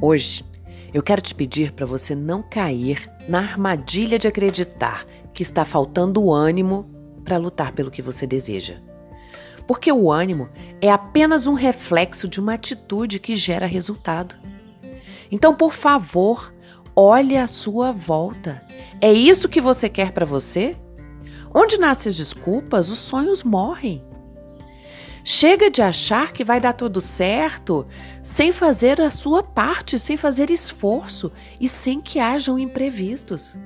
Hoje, eu quero te pedir para você não cair na armadilha de acreditar que está faltando ânimo para lutar pelo que você deseja. Porque o ânimo é apenas um reflexo de uma atitude que gera resultado. Então, por favor, olhe à sua volta. É isso que você quer para você? Onde nascem as desculpas, os sonhos morrem. Chega de achar que vai dar tudo certo sem fazer a sua parte, sem fazer esforço e sem que hajam imprevistos.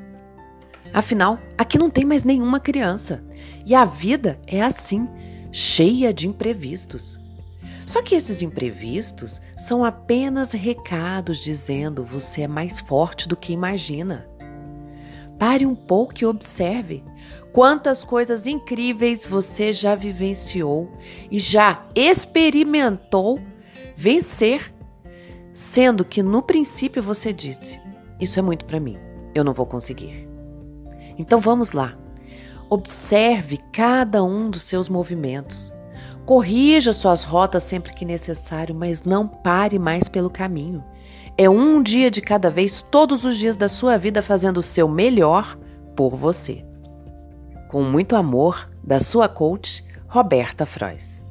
Afinal, aqui não tem mais nenhuma criança e a vida é assim, cheia de imprevistos. Só que esses imprevistos são apenas recados dizendo você é mais forte do que imagina. Pare um pouco e observe quantas coisas incríveis você já vivenciou e já experimentou vencer, sendo que no princípio você disse: Isso é muito para mim, eu não vou conseguir. Então vamos lá. Observe cada um dos seus movimentos. Corrija suas rotas sempre que necessário, mas não pare mais pelo caminho. É um dia de cada vez, todos os dias da sua vida, fazendo o seu melhor por você. Com muito amor, da sua coach, Roberta Frois.